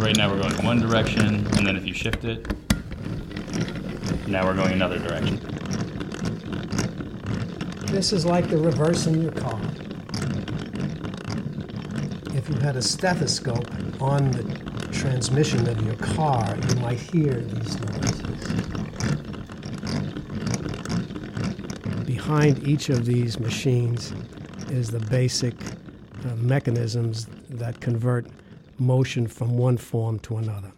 right now we're going one direction, and then if you shift it, now we're going another direction. This is like the reverse in your car. If you had a stethoscope on the transmission of your car, you might hear these noises. Behind each of these machines is the basic uh, mechanisms that convert motion from one form to another.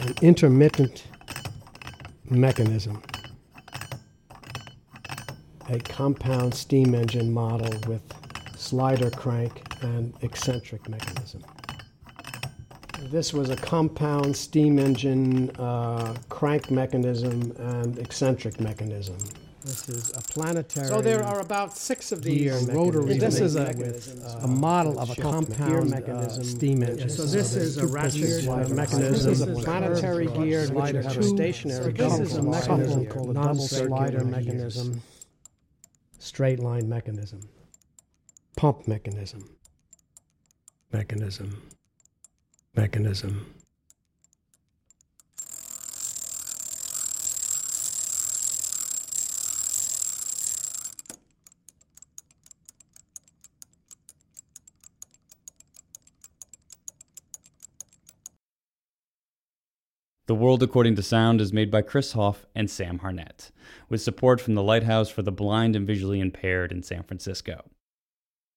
An intermittent mechanism, a compound steam engine model with slider crank and eccentric mechanism. This was a compound steam engine uh, crank mechanism and eccentric mechanism. This is a planetary. So there are about six of these gear rotary. This is a, mechanisms, a model of a gear compound mechanism, uh, steam engine. So this is a ratchet This mechanism. This is a planetary geared slider two stationary. so this is a mechanism slider, called a non-slider mechanism, straight line mechanism, pump mechanism, mechanism, mechanism. The World According to Sound is made by Chris Hoff and Sam Harnett, with support from the Lighthouse for the Blind and Visually Impaired in San Francisco.